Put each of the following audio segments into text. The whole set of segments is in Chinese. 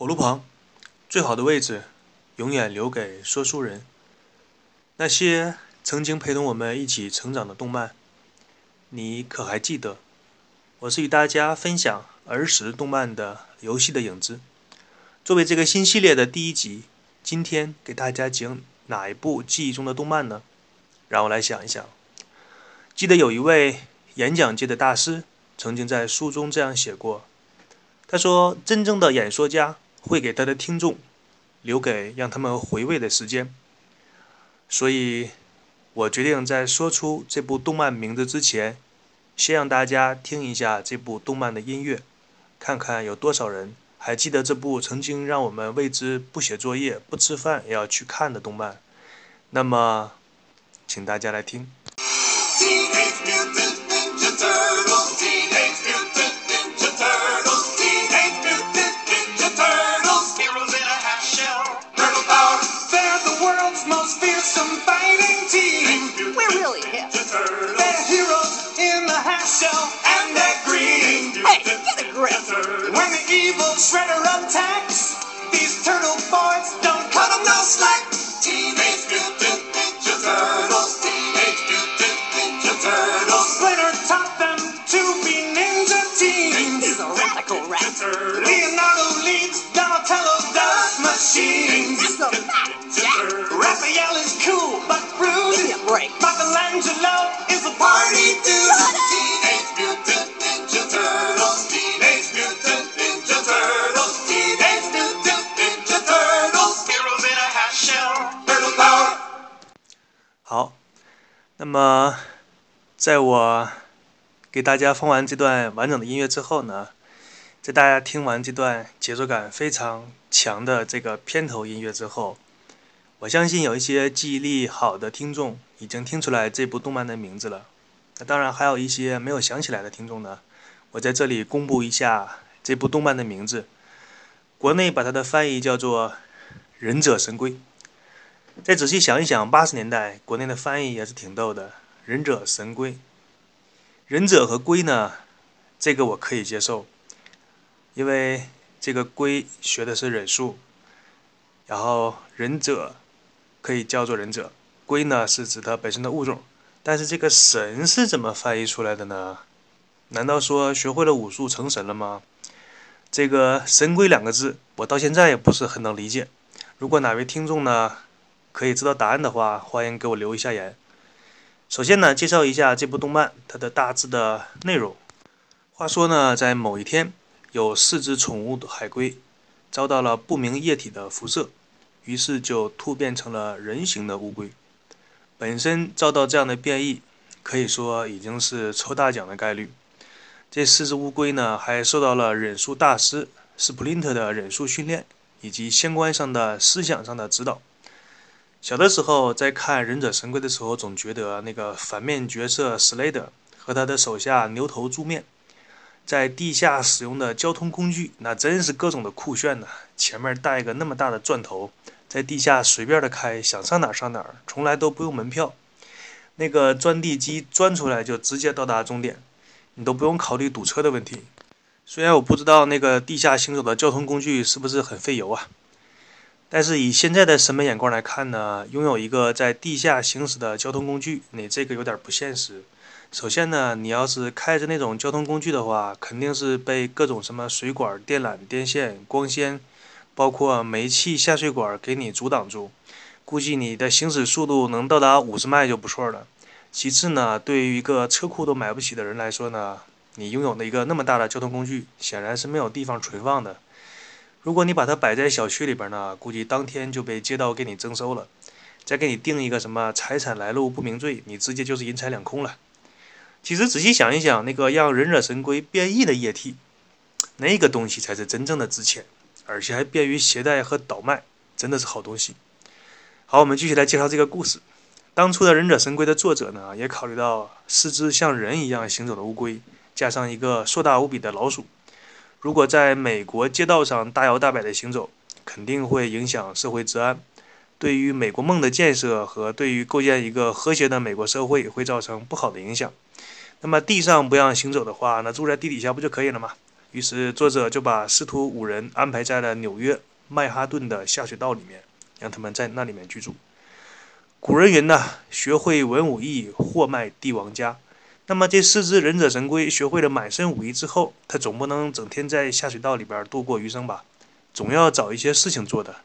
火炉旁，最好的位置永远留给说书人。那些曾经陪同我们一起成长的动漫，你可还记得？我是与大家分享儿时动漫的游戏的影子。作为这个新系列的第一集，今天给大家讲哪一部记忆中的动漫呢？让我来想一想。记得有一位演讲界的大师曾经在书中这样写过：“他说，真正的演说家。”会给他的听众留给让他们回味的时间，所以，我决定在说出这部动漫名字之前，先让大家听一下这部动漫的音乐，看看有多少人还记得这部曾经让我们为之不写作业、不吃饭也要去看的动漫。那么，请大家来听。shell and that green. Hey, get a grip. When the evil shredder attacks, these turtle boys don't cut them no slack. Teenage Mutant Ninja Turtles. Teenage Mutant Ninja Turtles. Splinter taught them to be ninja teens. He's a radical rat. Leonardo leads, Donatello does machines. That's a. Raphael is cool, but rude. Michelangelo is a party dude. 在我给大家放完这段完整的音乐之后呢，在大家听完这段节奏感非常强的这个片头音乐之后，我相信有一些记忆力好的听众已经听出来这部动漫的名字了。那当然还有一些没有想起来的听众呢，我在这里公布一下这部动漫的名字。国内把它的翻译叫做《忍者神龟》。再仔细想一想，八十年代国内的翻译也是挺逗的，《忍者神龟》。忍者和龟呢，这个我可以接受，因为这个龟学的是忍术，然后忍者可以叫做忍者，龟呢是指它本身的物种。但是这个神是怎么翻译出来的呢？难道说学会了武术成神了吗？这个“神龟”两个字，我到现在也不是很能理解。如果哪位听众呢？可以知道答案的话，欢迎给我留一下言。首先呢，介绍一下这部动漫它的大致的内容。话说呢，在某一天，有四只宠物海龟遭到了不明液体的辐射，于是就突变成了人形的乌龟。本身遭到这样的变异，可以说已经是抽大奖的概率。这四只乌龟呢，还受到了忍术大师斯普林特的忍术训练，以及相关上的思想上的指导。小的时候在看《忍者神龟》的时候，总觉得那个反面角色史莱德和他的手下牛头猪面在地下使用的交通工具，那真是各种的酷炫呐！前面带一个那么大的钻头，在地下随便的开，想上哪上哪儿，从来都不用门票。那个钻地机钻出来就直接到达终点，你都不用考虑堵车的问题。虽然我不知道那个地下行走的交通工具是不是很费油啊。但是以现在的审美眼光来看呢，拥有一个在地下行驶的交通工具，你这个有点不现实。首先呢，你要是开着那种交通工具的话，肯定是被各种什么水管、电缆、电线、光纤，包括煤气下水管给你阻挡住。估计你的行驶速度能到达五十迈就不错了。其次呢，对于一个车库都买不起的人来说呢，你拥有的一个那么大的交通工具，显然是没有地方存放的。如果你把它摆在小区里边呢，估计当天就被街道给你征收了，再给你定一个什么财产来路不明罪，你直接就是银财两空了。其实仔细想一想，那个让忍者神龟变异的液体，那个东西才是真正的值钱，而且还便于携带和倒卖，真的是好东西。好，我们继续来介绍这个故事。当初的忍者神龟的作者呢，也考虑到四只像人一样行走的乌龟，加上一个硕大无比的老鼠。如果在美国街道上大摇大摆地行走，肯定会影响社会治安，对于美国梦的建设和对于构建一个和谐的美国社会会造成不好的影响。那么地上不让行走的话，那住在地底下不就可以了吗？于是作者就把师徒五人安排在了纽约曼哈顿的下水道里面，让他们在那里面居住。古人云呐：“学会文武艺，货卖帝王家。”那么这四只忍者神龟学会了满身武艺之后，他总不能整天在下水道里边度过余生吧？总要找一些事情做的。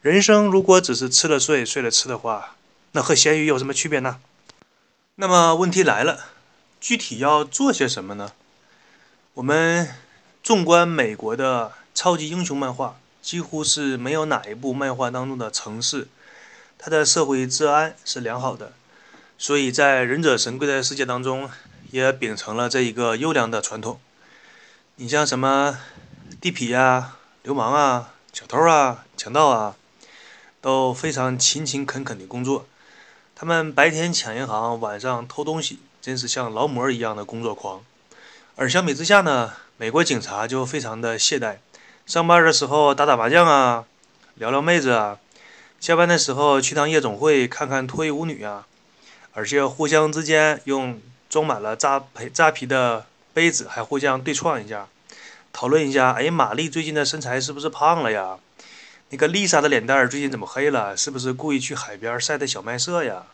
人生如果只是吃了睡，睡了吃的话，那和咸鱼有什么区别呢？那么问题来了，具体要做些什么呢？我们纵观美国的超级英雄漫画，几乎是没有哪一部漫画当中的城市，它的社会治安是良好的。所以在忍者神龟的世界当中，也秉承了这一个优良的传统。你像什么地痞啊、流氓啊、小偷啊、强盗啊，都非常勤勤恳恳的工作。他们白天抢银行，晚上偷东西，真是像劳模一样的工作狂。而相比之下呢，美国警察就非常的懈怠，上班的时候打打麻将啊，聊聊妹子啊；下班的时候去趟夜总会，看看脱衣舞女啊。而且互相之间用装满了扎皮扎皮的杯子，还互相对撞一下，讨论一下。哎，玛丽最近的身材是不是胖了呀？那个丽莎的脸蛋儿最近怎么黑了？是不是故意去海边晒的小麦色呀？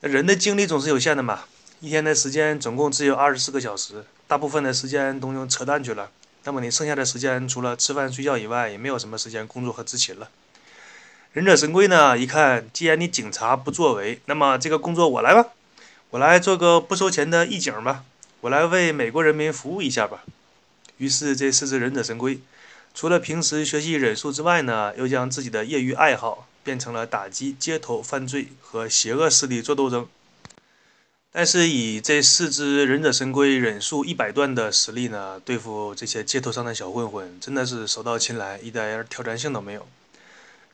人的精力总是有限的嘛，一天的时间总共只有二十四个小时，大部分的时间都用扯淡去了。那么你剩下的时间，除了吃饭睡觉以外，也没有什么时间工作和执勤了。忍者神龟呢？一看，既然你警察不作为，那么这个工作我来吧，我来做个不收钱的义警吧，我来为美国人民服务一下吧。于是这四只忍者神龟，除了平时学习忍术之外呢，又将自己的业余爱好变成了打击街头犯罪和邪恶势力做斗争。但是以这四只忍者神龟忍术一百段的实力呢，对付这些街头上的小混混，真的是手到擒来，一点挑战性都没有。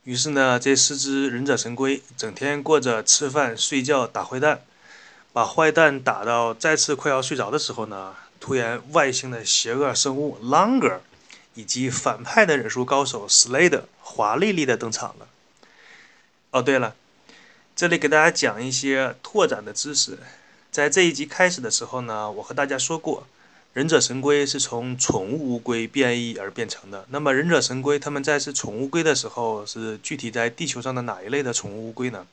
于是呢，这四只忍者神龟整天过着吃饭、睡觉、打坏蛋，把坏蛋打到再次快要睡着的时候呢，突然外星的邪恶生物 Longer 以及反派的忍术高手 Slade 华丽丽的登场了。哦，对了，这里给大家讲一些拓展的知识。在这一集开始的时候呢，我和大家说过。忍者神龟是从宠物乌龟变异而变成的。那么，忍者神龟它们在是宠物龟的时候，是具体在地球上的哪一类的宠物乌龟呢？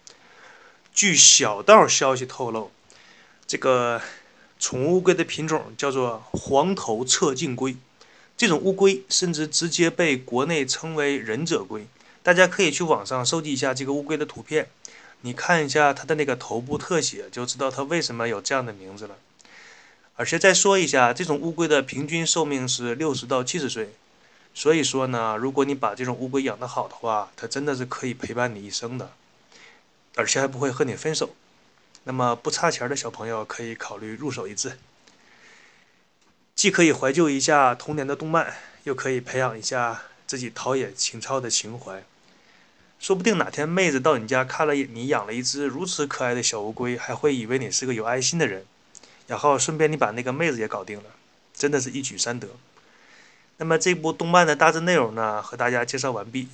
据小道消息透露，这个宠物龟的品种叫做黄头侧颈龟。这种乌龟甚至直接被国内称为忍者龟。大家可以去网上收集一下这个乌龟的图片，你看一下它的那个头部特写，就知道它为什么有这样的名字了。而且再说一下，这种乌龟的平均寿命是六十到七十岁，所以说呢，如果你把这种乌龟养得好的话，它真的是可以陪伴你一生的，而且还不会和你分手。那么不差钱的小朋友可以考虑入手一只，既可以怀旧一下童年的动漫，又可以培养一下自己陶冶情操的情怀。说不定哪天妹子到你家看了你养了一只如此可爱的小乌龟，还会以为你是个有爱心的人。然后顺便你把那个妹子也搞定了，真的是一举三得。那么这部动漫的大致内容呢，和大家介绍完毕。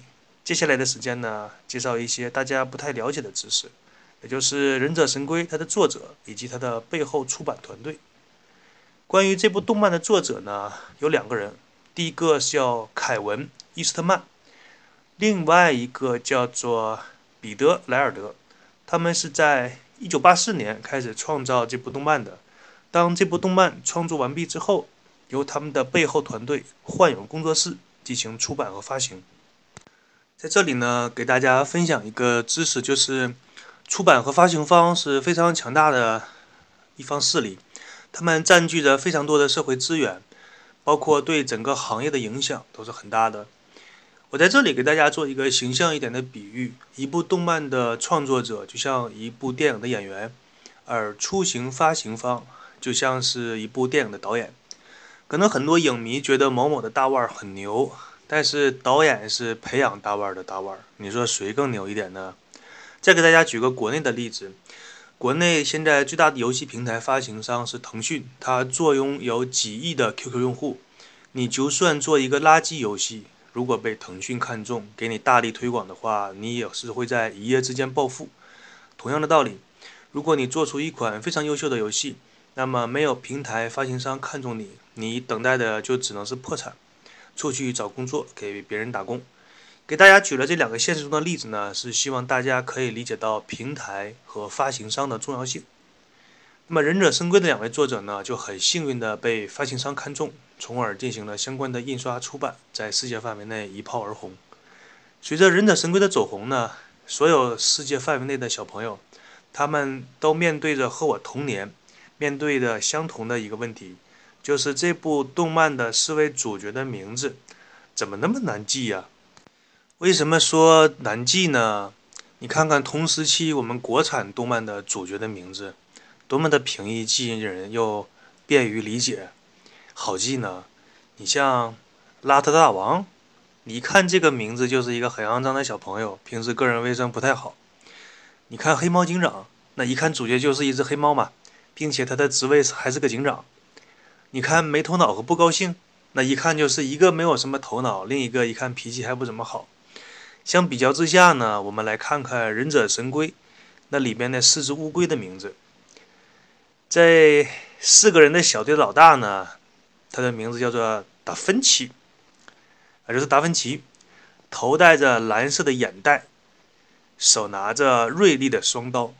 接下来的时间呢，介绍一些大家不太了解的知识，也就是《忍者神龟》它的作者以及它的背后出版团队。关于这部动漫的作者呢，有两个人，第一个叫凯文·伊斯特曼，另外一个叫做彼得·莱尔德。他们是在1984年开始创造这部动漫的。当这部动漫创作完毕之后，由他们的背后团队幻影工作室进行出版和发行。在这里呢，给大家分享一个知识，就是出版和发行方是非常强大的一方势力，他们占据着非常多的社会资源，包括对整个行业的影响都是很大的。我在这里给大家做一个形象一点的比喻：一部动漫的创作者就像一部电影的演员，而出行发行方。就像是一部电影的导演，可能很多影迷觉得某某的大腕很牛，但是导演是培养大腕的大腕，你说谁更牛一点呢？再给大家举个国内的例子，国内现在最大的游戏平台发行商是腾讯，它坐拥有几亿的 QQ 用户，你就算做一个垃圾游戏，如果被腾讯看中，给你大力推广的话，你也是会在一夜之间暴富。同样的道理，如果你做出一款非常优秀的游戏，那么没有平台发行商看中你，你等待的就只能是破产，出去找工作给别人打工。给大家举了这两个现实中的例子呢，是希望大家可以理解到平台和发行商的重要性。那么，《忍者神龟》的两位作者呢，就很幸运的被发行商看中，从而进行了相关的印刷出版，在世界范围内一炮而红。随着《忍者神龟》的走红呢，所有世界范围内的小朋友，他们都面对着和我同年面对的相同的一个问题，就是这部动漫的四位主角的名字怎么那么难记呀？为什么说难记呢？你看看同时期我们国产动漫的主角的名字。多么的平易近人又便于理解，好记呢？你像邋遢大王，你一看这个名字就是一个很肮脏的小朋友，平时个人卫生不太好。你看黑猫警长，那一看主角就是一只黑猫嘛，并且他的职位还是个警长。你看没头脑和不高兴，那一看就是一个没有什么头脑，另一个一看脾气还不怎么好。相比较之下呢，我们来看看忍者神龟那里边的四只乌龟的名字。这四个人的小队老大呢，他的名字叫做达芬奇，啊，就是达芬奇，头戴着蓝色的眼袋，手拿着锐利的双刀。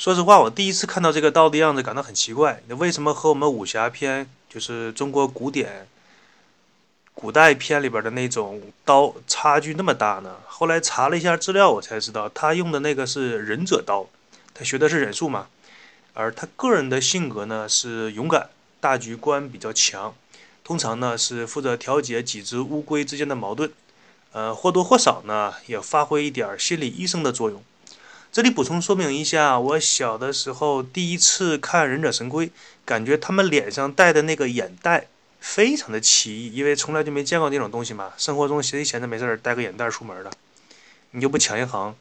说实话，我第一次看到这个刀的样子，感到很奇怪。那为什么和我们武侠片，就是中国古典、古代片里边的那种刀差距那么大呢？后来查了一下资料，我才知道他用的那个是忍者刀，他学的是忍术嘛。而他个人的性格呢是勇敢，大局观比较强，通常呢是负责调解几只乌龟之间的矛盾，呃或多或少呢也发挥一点心理医生的作用。这里补充说明一下，我小的时候第一次看《忍者神龟》，感觉他们脸上戴的那个眼袋非常的奇异，因为从来就没见过那种东西嘛。生活中谁闲着没事儿戴个眼袋出门的？你就不抢一行？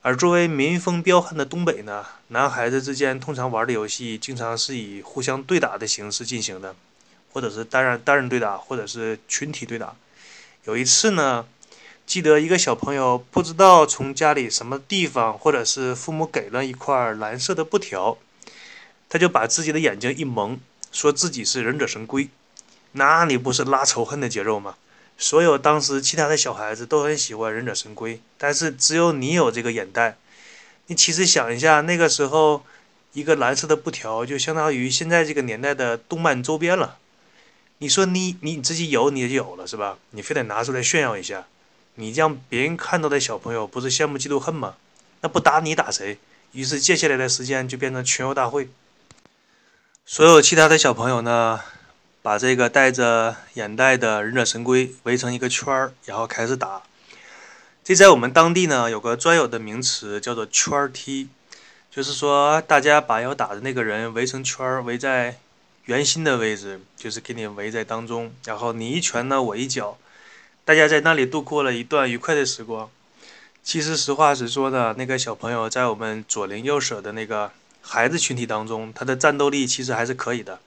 而作为民风彪悍的东北呢，男孩子之间通常玩的游戏，经常是以互相对打的形式进行的，或者是单人单人对打，或者是群体对打。有一次呢，记得一个小朋友不知道从家里什么地方，或者是父母给了一块蓝色的布条，他就把自己的眼睛一蒙，说自己是忍者神龟。那你不是拉仇恨的节奏吗？所有当时其他的小孩子都很喜欢忍者神龟，但是只有你有这个眼袋。你其实想一下，那个时候一个蓝色的布条就相当于现在这个年代的动漫周边了。你说你你自己有你也就有了是吧？你非得拿出来炫耀一下，你让别人看到的小朋友不是羡慕嫉妒恨吗？那不打你打谁？于是接下来的时间就变成群殴大会。所有其他的小朋友呢？把这个戴着眼袋的忍者神龟围成一个圈儿，然后开始打。这在我们当地呢有个专有的名词，叫做圈踢，就是说大家把要打的那个人围成圈儿，围在圆心的位置，就是给你围在当中，然后你一拳呢，我一脚，大家在那里度过了一段愉快的时光。其实实话实说呢，那个小朋友在我们左邻右舍的那个孩子群体当中，他的战斗力其实还是可以的。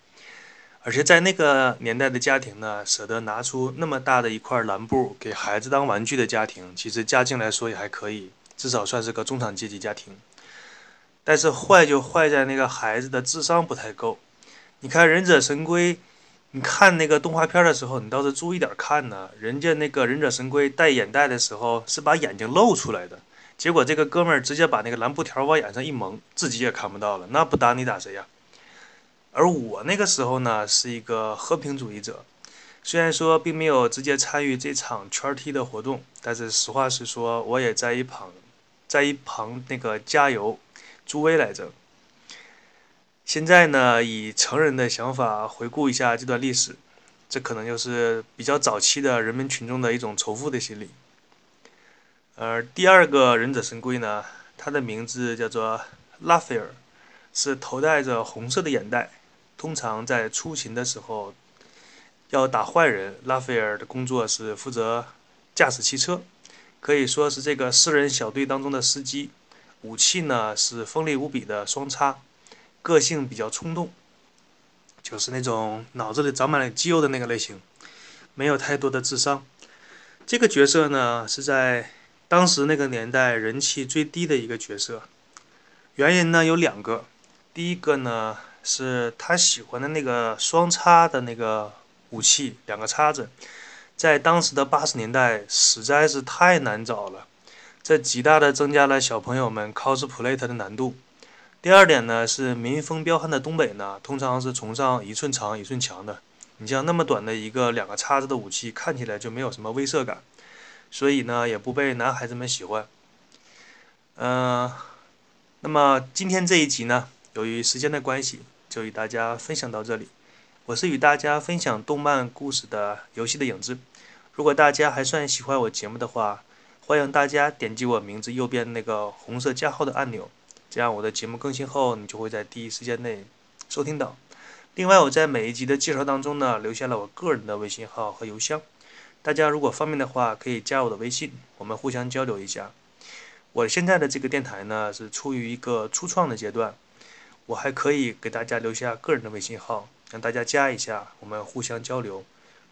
而且在那个年代的家庭呢，舍得拿出那么大的一块蓝布给孩子当玩具的家庭，其实家境来说也还可以，至少算是个中产阶级家庭。但是坏就坏在那个孩子的智商不太够。你看《忍者神龟》，你看那个动画片的时候，你倒是注意点看呢。人家那个忍者神龟戴眼袋的时候是把眼睛露出来的，结果这个哥们儿直接把那个蓝布条往眼上一蒙，自己也看不到了，那不打你打谁呀？而我那个时候呢，是一个和平主义者，虽然说并没有直接参与这场圈踢的活动，但是实话实说，我也在一旁，在一旁那个加油助威来着。现在呢，以成人的想法回顾一下这段历史，这可能就是比较早期的人民群众的一种仇富的心理。而第二个忍者神龟呢，它的名字叫做拉斐尔，是头戴着红色的眼袋。通常在出勤的时候要打坏人，拉斐尔的工作是负责驾驶汽车，可以说是这个四人小队当中的司机。武器呢是锋利无比的双叉，个性比较冲动，就是那种脑子里长满了肌肉的那个类型，没有太多的智商。这个角色呢是在当时那个年代人气最低的一个角色，原因呢有两个，第一个呢。是他喜欢的那个双叉的那个武器，两个叉子，在当时的八十年代实在是太难找了，这极大的增加了小朋友们 cosplay 的难度。第二点呢，是民风彪悍的东北呢，通常是崇尚一寸长一寸强的。你像那么短的一个两个叉子的武器，看起来就没有什么威慑感，所以呢，也不被男孩子们喜欢。嗯，那么今天这一集呢，由于时间的关系，就与大家分享到这里。我是与大家分享动漫故事的游戏的影子。如果大家还算喜欢我节目的话，欢迎大家点击我名字右边那个红色加号的按钮，这样我的节目更新后，你就会在第一时间内收听到。另外，我在每一集的介绍当中呢，留下了我个人的微信号和邮箱，大家如果方便的话，可以加我的微信，我们互相交流一下。我现在的这个电台呢，是处于一个初创的阶段，我还可以给大家留下个人的微信号，让大家加一下，我们互相交流。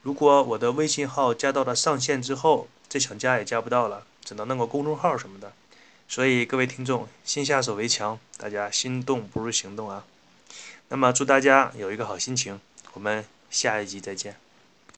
如果我的微信号加到了上限之后，再想加也加不到了，只能弄个公众号什么的。所以各位听众，先下手为强，大家心动不如行动啊！那么祝大家有一个好心情，我们下一集再见。